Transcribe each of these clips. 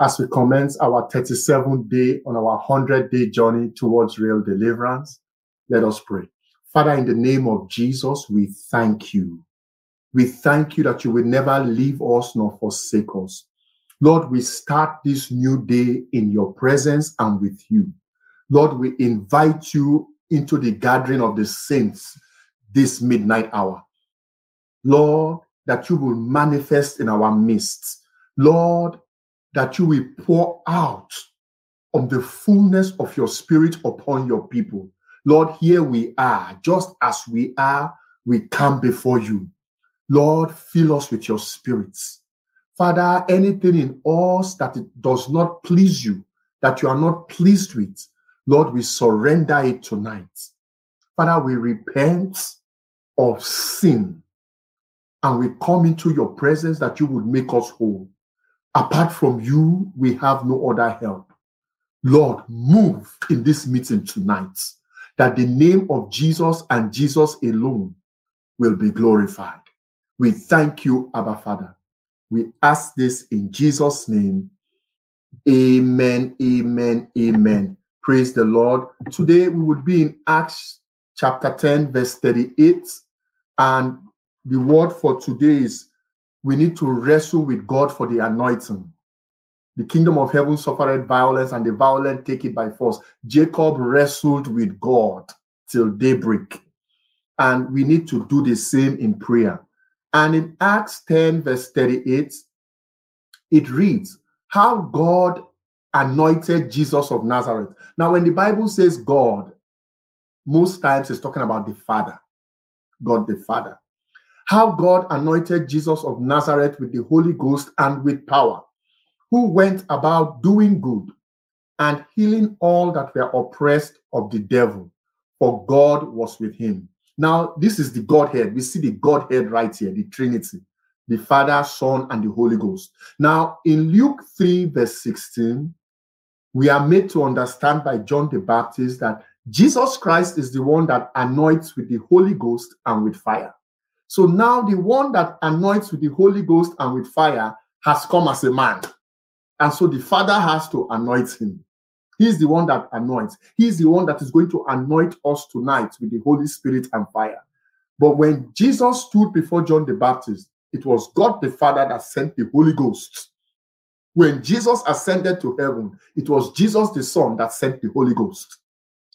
As we commence our 37th day on our 100 day journey towards real deliverance, let us pray. Father, in the name of Jesus, we thank you. We thank you that you will never leave us nor forsake us. Lord, we start this new day in your presence and with you. Lord, we invite you into the gathering of the saints this midnight hour. Lord, that you will manifest in our midst. Lord, that you will pour out of the fullness of your spirit upon your people. Lord, here we are, just as we are, we come before you. Lord, fill us with your spirits. Father, anything in us that it does not please you, that you are not pleased with, Lord, we surrender it tonight. Father, we repent of sin and we come into your presence that you would make us whole. Apart from you, we have no other help. Lord, move in this meeting tonight that the name of Jesus and Jesus alone will be glorified. We thank you, Abba Father. We ask this in Jesus' name. Amen, amen, amen. Praise the Lord. Today we would be in Acts chapter 10, verse 38. And the word for today is we need to wrestle with God for the anointing. The kingdom of heaven suffered violence, and the violent take it by force. Jacob wrestled with God till daybreak. And we need to do the same in prayer. And in Acts 10, verse 38, it reads, How God anointed Jesus of Nazareth. Now, when the Bible says God, most times it's talking about the Father, God the Father. How God anointed Jesus of Nazareth with the Holy Ghost and with power, who went about doing good and healing all that were oppressed of the devil, for God was with him. Now, this is the Godhead. We see the Godhead right here, the Trinity, the Father, Son, and the Holy Ghost. Now, in Luke 3, verse 16, we are made to understand by John the Baptist that Jesus Christ is the one that anoints with the Holy Ghost and with fire. So now the one that anoints with the Holy Ghost and with fire has come as a man. And so the Father has to anoint him. He's the one that anoints. He's the one that is going to anoint us tonight with the Holy Spirit and fire. But when Jesus stood before John the Baptist, it was God the Father that sent the Holy Ghost. When Jesus ascended to heaven, it was Jesus the Son that sent the Holy Ghost.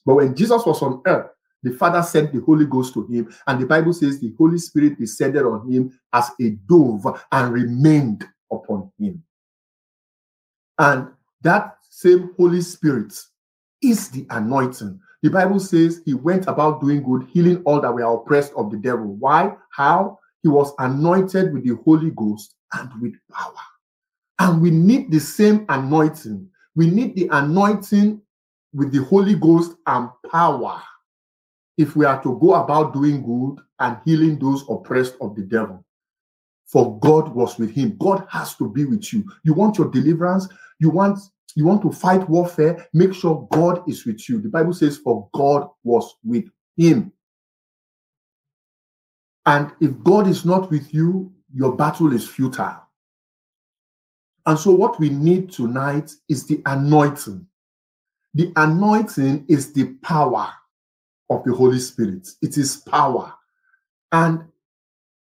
But when Jesus was on earth, the Father sent the Holy Ghost to him, and the Bible says the Holy Spirit descended on him as a dove and remained upon him. And that same Holy Spirit is the anointing. The Bible says he went about doing good, healing all that were oppressed of the devil. Why? How? He was anointed with the Holy Ghost and with power. And we need the same anointing. We need the anointing with the Holy Ghost and power if we are to go about doing good and healing those oppressed of the devil. For God was with him. God has to be with you. You want your deliverance? You want you want to fight warfare? Make sure God is with you. The Bible says, For God was with him. And if God is not with you, your battle is futile. And so, what we need tonight is the anointing. The anointing is the power of the Holy Spirit, it is power. And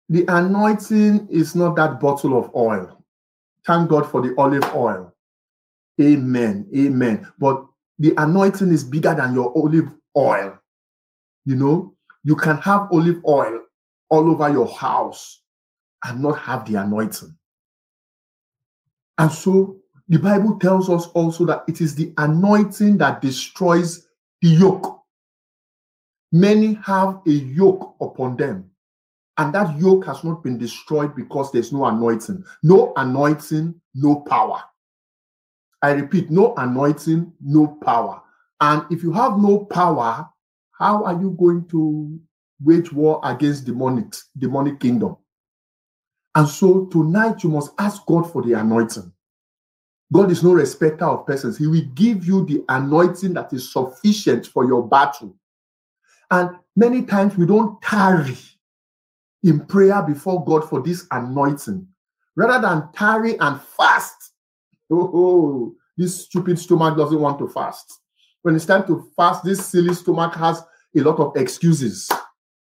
the anointing is not that bottle of oil. Thank God for the olive oil. Amen. Amen. But the anointing is bigger than your olive oil. You know, you can have olive oil all over your house and not have the anointing. And so the Bible tells us also that it is the anointing that destroys the yoke. Many have a yoke upon them, and that yoke has not been destroyed because there's no anointing. No anointing, no power. I repeat, no anointing, no power. And if you have no power, how are you going to wage war against demonic demonic kingdom? And so tonight you must ask God for the anointing. God is no respecter of persons. He will give you the anointing that is sufficient for your battle. And many times we don't tarry in prayer before God for this anointing. Rather than tarry and fast. Oh, this stupid stomach doesn't want to fast. When it's time to fast, this silly stomach has a lot of excuses.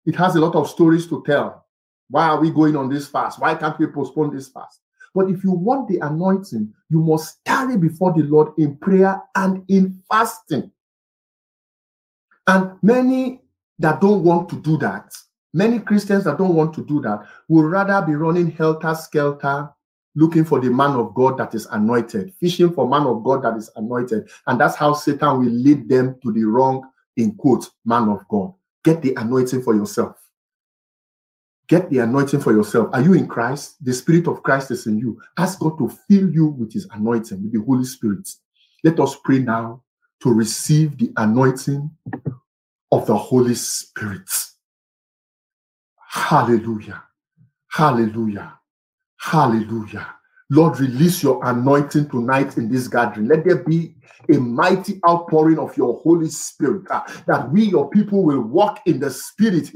It has a lot of stories to tell. Why are we going on this fast? Why can't we postpone this fast? But if you want the anointing, you must tarry before the Lord in prayer and in fasting. And many that don't want to do that, many Christians that don't want to do that, will rather be running helter skelter, looking for the man of God that is anointed, fishing for man of God that is anointed. And that's how Satan will lead them to the wrong, in quote, man of God. Get the anointing for yourself. Get the anointing for yourself. Are you in Christ? The Spirit of Christ is in you. Ask God to fill you with His anointing, with the Holy Spirit. Let us pray now to receive the anointing of the Holy Spirit. Hallelujah. Hallelujah. Hallelujah. Lord, release your anointing tonight in this gathering. Let there be a mighty outpouring of your Holy Spirit, uh, that we, your people, will walk in the Spirit.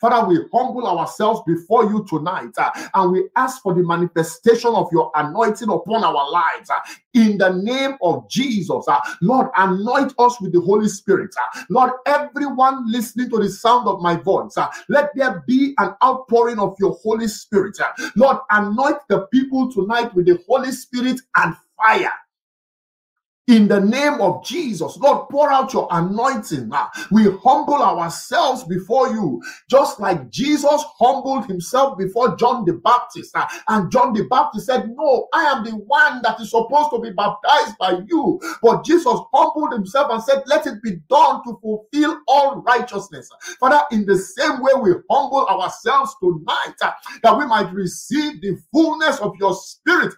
Father, we humble ourselves before you tonight uh, and we ask for the manifestation of your anointing upon our lives. Uh, in the name of Jesus, uh, Lord, anoint us with the Holy Spirit. Uh, Lord, everyone listening to the sound of my voice, uh, let there be an outpouring of your Holy Spirit. Lord, anoint the people tonight with the Holy Spirit and fire in the name of Jesus. Lord, pour out your anointing. We humble ourselves before you, just like Jesus humbled himself before John the Baptist. And John the Baptist said, No, I am the one that is supposed to be baptized by you. But Jesus humbled himself and said, Let it be done to fulfill all righteousness. Father, in the same way we humble ourselves tonight, uh, that we might receive the fullness of your spirit.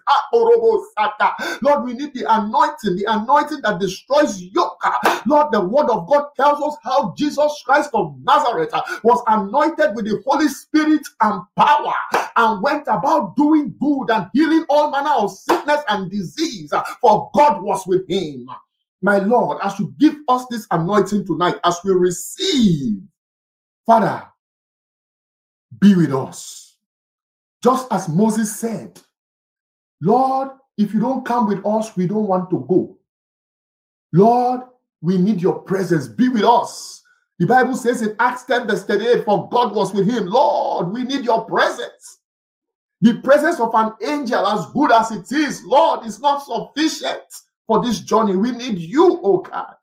Lord, we need the anointing, the anointing anointing that destroys yoke. Lord, the word of God tells us how Jesus Christ of Nazareth was anointed with the Holy Spirit and power and went about doing good and healing all manner of sickness and disease, for God was with him. My Lord, as you give us this anointing tonight, as we receive, Father, be with us. Just as Moses said, Lord, if you don't come with us, we don't want to go. Lord, we need your presence. Be with us. The Bible says in Acts 10, verse 38, for God was with him. Lord, we need your presence. The presence of an angel, as good as it is, Lord, is not sufficient for this journey. We need you, oh God,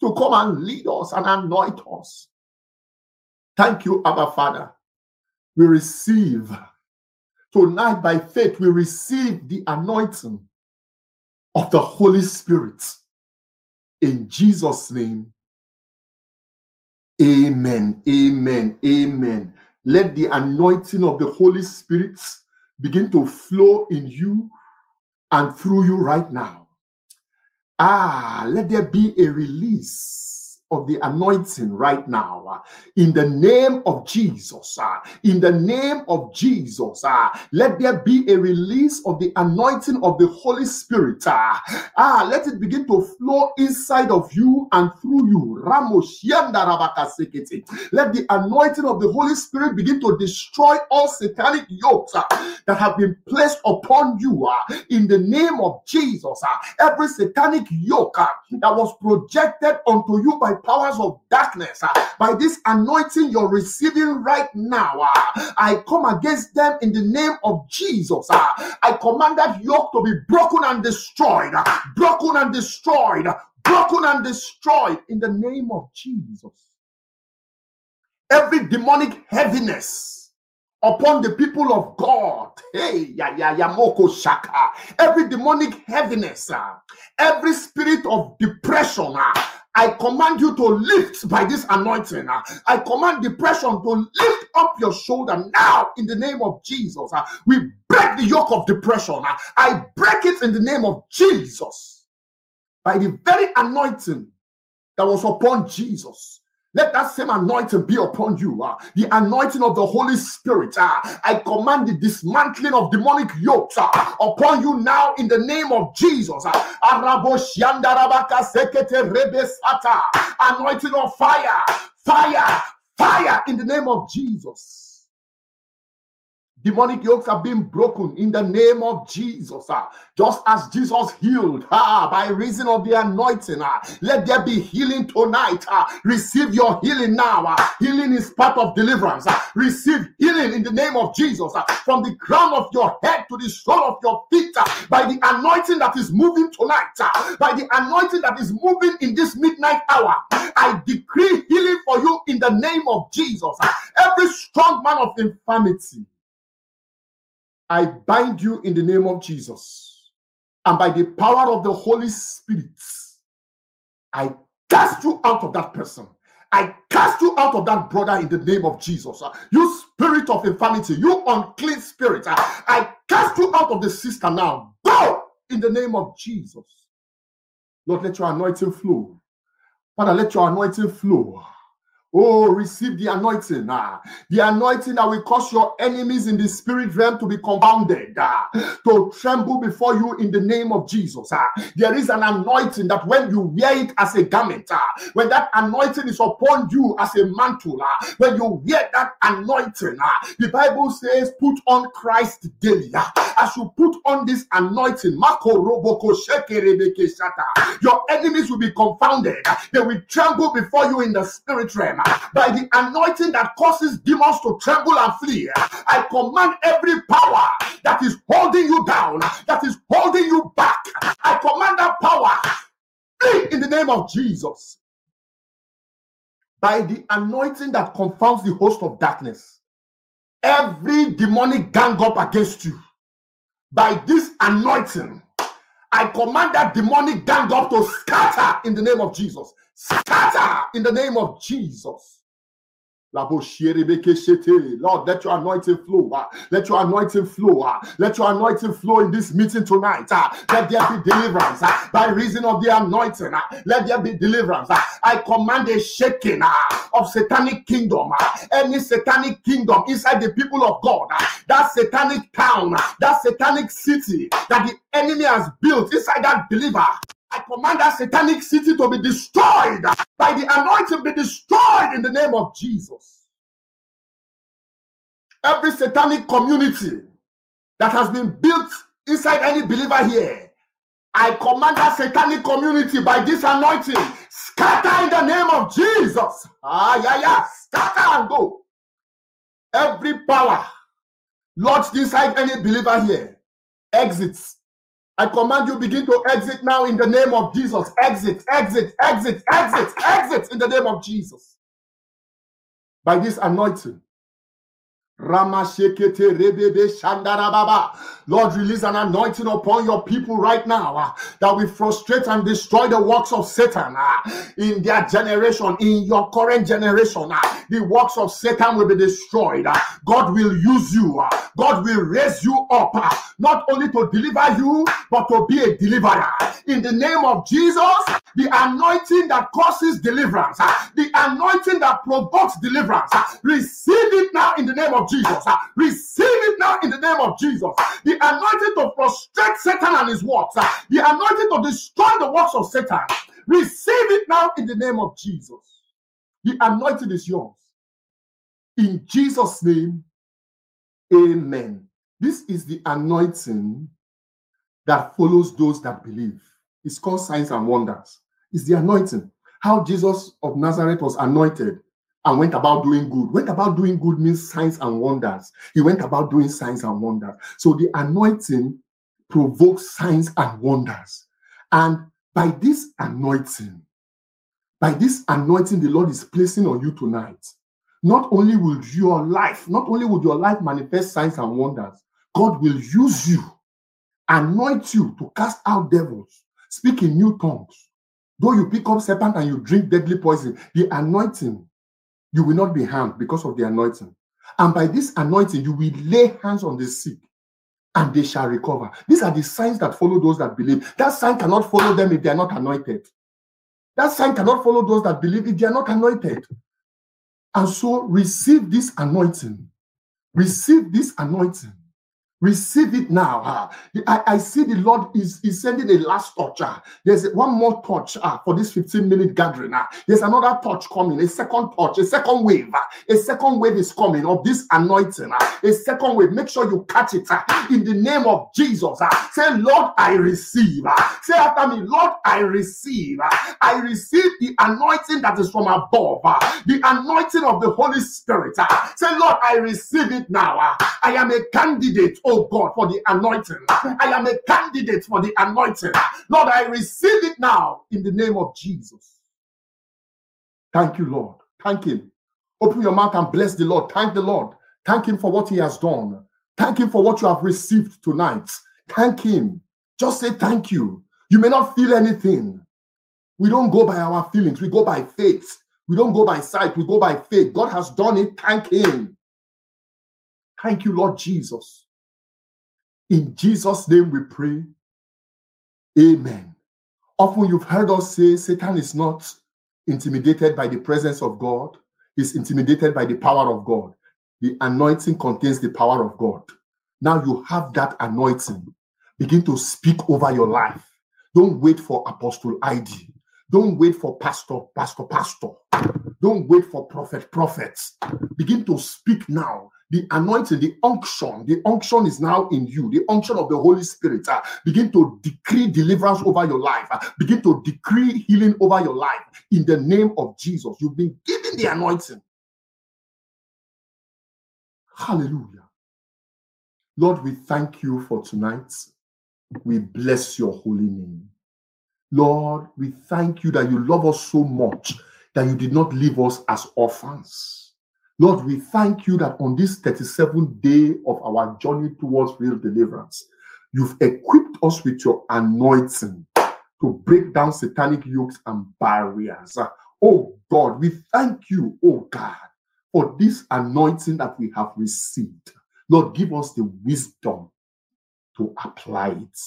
to come and lead us and anoint us. Thank you, Abba Father. We receive tonight by faith, we receive the anointing of the Holy Spirit in Jesus' name, amen, amen, amen. Let the anointing of the Holy Spirit begin to flow in you and through you right now. Ah, let there be a release of the anointing right now. Uh, in the name of Jesus, uh, in the name of Jesus, uh, let there be a release of the anointing of the Holy Spirit. Ah, let it begin to flow inside of you and through you. Let the anointing of the Holy Spirit begin to destroy all satanic yokes that have been placed upon you in the name of Jesus. Every satanic yoke that was projected onto you by powers of darkness, uh, by this anointing you're receiving right now, uh, I come against them in the name of Jesus. Uh, I command that yoke to be broken and destroyed, broken and destroyed, broken and destroyed in the name of Jesus. Every demonic heaviness upon the people of God. Hey, ya ya ya moko shaka. Every demonic heaviness, uh, every spirit of depression, uh, I command you to lift by this anointing. I command depression to lift up your shoulder now in the name of Jesus. We break the yoke of depression. I break it in the name of Jesus. By the very anointing that was upon Jesus. Let that same anointing be upon you. Uh, the anointing of the Holy Spirit. Uh, I command the dismantling of demonic yokes uh, upon you now in the name of Jesus. Uh, anointing of fire, fire, fire in the name of Jesus. Demonic yokes have been broken in the name of Jesus. Uh, just as Jesus healed uh, by reason of the anointing. Uh, let there be healing tonight. Uh, receive your healing now. Uh, healing is part of deliverance. Uh, receive healing in the name of Jesus. Uh, from the crown of your head to the sole of your feet uh, by the anointing that is moving tonight. Uh, by the anointing that is moving in this midnight hour. I decree healing for you in the name of Jesus. Uh, every strong man of infirmity I bind you in the name of Jesus. And by the power of the Holy Spirit, I cast you out of that person. I cast you out of that brother in the name of Jesus. You spirit of infirmity, you unclean spirit, I cast you out of the sister now. Go in the name of Jesus. Lord, let your anointing flow. Father, let your anointing flow. Oh, receive the anointing. Ah, the anointing that will cause your enemies in the spirit realm to be confounded, ah, to tremble before you in the name of Jesus. Ah. There is an anointing that when you wear it as a garment, ah, when that anointing is upon you as a mantle, ah, when you wear that anointing, ah, the Bible says, put on Christ daily. Ah. As you put on this anointing, your enemies will be confounded. They will tremble before you in the spirit realm by the anointing that causes demons to tremble and flee. I command every power that is holding you down, that is holding you back. I command that power flee in the name of Jesus. By the anointing that confounds the host of darkness, every demonic gang up against you, by this anointing, I command that demonic gang up to scatter in the name of Jesus. Scatter in the name of Jesus. Lord, let your anointing flow. Uh, let your anointing flow. Uh, let your anointing flow in this meeting tonight. Uh, let there be deliverance by reason of the anointing. Let there be deliverance. I command a shaking of satanic kingdom. Any satanic kingdom inside the people of God. That satanic town, that satanic city that the enemy has built inside that believer. I command that satanic city to be destroyed by the anointing, be destroyed in the name of Jesus. Every satanic community that has been built inside any believer here, I command that satanic community by this anointing, scatter in the name of Jesus. Ah, yeah, yeah, scatter and go. Every power lodged inside any believer here exits I command you begin to exit now in the name of Jesus. Exit, exit, exit, exit, exit in the name of Jesus. By this anointing, Lord, release an anointing upon your people right now uh, that will frustrate and destroy the works of Satan uh, in their generation, in your current generation. Uh, the works of Satan will be destroyed. Uh, God will use you. Uh, God will raise you up, uh, not only to deliver you, but to be a deliverer. In the name of Jesus, the anointing that causes deliverance, the anointing that provokes deliverance, receive it now in the name of Jesus. Receive it now in the name of Jesus. The anointing to frustrate Satan and his works. The anointing to destroy the works of Satan. Receive it now in the name of Jesus. The anointing is yours. In Jesus' name, amen. This is the anointing that follows those that believe. It's called signs and wonders. It's the anointing. How Jesus of Nazareth was anointed and went about doing good. Went about doing good means signs and wonders. He went about doing signs and wonders. So the anointing provokes signs and wonders. And by this anointing, by this anointing the Lord is placing on you tonight, not only will your life, not only will your life manifest signs and wonders, God will use you, anoint you to cast out devils, speak in new tongues, Though you pick up serpent and you drink deadly poison, the anointing, you will not be harmed because of the anointing. And by this anointing, you will lay hands on the sick and they shall recover. These are the signs that follow those that believe. That sign cannot follow them if they are not anointed. That sign cannot follow those that believe if they are not anointed. And so receive this anointing. Receive this anointing. Receive it now. I, I, see the Lord is, is sending a last touch. There's one more touch for this 15 minute gathering. There's another touch coming, a second touch, a second wave. A second wave is coming of this anointing. A second wave. Make sure you catch it in the name of Jesus. Say, Lord, I receive. Say after me, Lord, I receive. I receive the anointing that is from above, the anointing of the Holy Spirit. Say, Lord, I receive it now. I am a candidate oh God, for the anointing. I am a candidate for the anointing. Lord, I receive it now in the name of Jesus. Thank you, Lord. Thank Him. Open your mouth and bless the Lord. Thank the Lord. Thank Him for what He has done. Thank Him for what you have received tonight. Thank Him. Just say thank you. You may not feel anything. We don't go by our feelings, we go by faith. We don't go by sight, we go by faith. God has done it. Thank Him. Thank you, Lord Jesus. In Jesus' name we pray. Amen. Often you've heard us say Satan is not intimidated by the presence of God, he's intimidated by the power of God. The anointing contains the power of God. Now you have that anointing. Begin to speak over your life. Don't wait for apostle ID. Don't wait for pastor, pastor, pastor. Don't wait for prophet, prophets. Begin to speak now the anointing, the unction, the unction is now in you, the unction of the Holy Spirit. Uh, begin to decree deliverance over your life, uh, begin to decree healing over your life in the name of Jesus. You've been given the anointing. Hallelujah. Lord, we thank you for tonight. We bless your holy name. Lord, we thank you that you love us so much that you did not leave us as orphans Lord, we thank you that on this 37th day of our journey towards real deliverance, you've equipped us with your anointing to break down satanic yokes and barriers. Oh God, we thank you, oh God, for this anointing that we have received. Lord, give us the wisdom to apply it.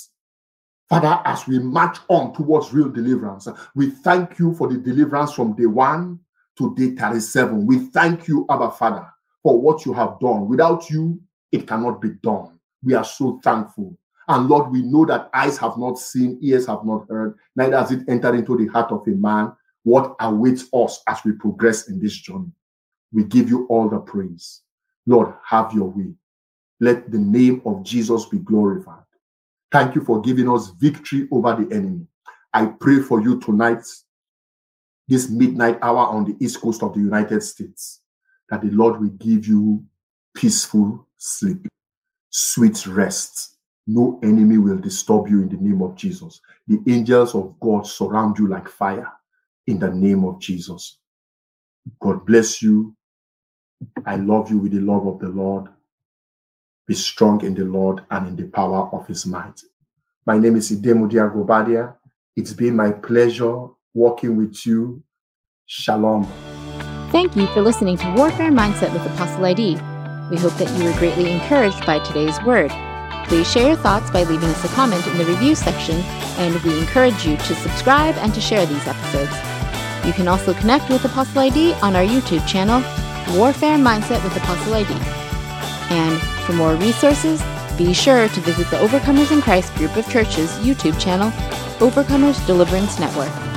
Father, as we march on towards real deliverance, we thank you for the deliverance from day one to day 37. We thank you, Abba Father, for what you have done. Without you, it cannot be done. We are so thankful. And Lord, we know that eyes have not seen, ears have not heard, neither has it entered into the heart of a man what awaits us as we progress in this journey. We give you all the praise. Lord, have your way. Let the name of Jesus be glorified. Thank you for giving us victory over the enemy. I pray for you tonight this midnight hour on the east coast of the United States, that the Lord will give you peaceful sleep, sweet rest. No enemy will disturb you in the name of Jesus. The angels of God surround you like fire in the name of Jesus. God bless you. I love you with the love of the Lord. Be strong in the Lord and in the power of his might. My name is Idemudia Guobadia. It's been my pleasure walking with you. Shalom. Thank you for listening to Warfare Mindset with Apostle ID. We hope that you were greatly encouraged by today's word. Please share your thoughts by leaving us a comment in the review section, and we encourage you to subscribe and to share these episodes. You can also connect with Apostle ID on our YouTube channel, Warfare Mindset with Apostle ID. And for more resources, be sure to visit the Overcomers in Christ group of churches YouTube channel, Overcomers Deliverance Network.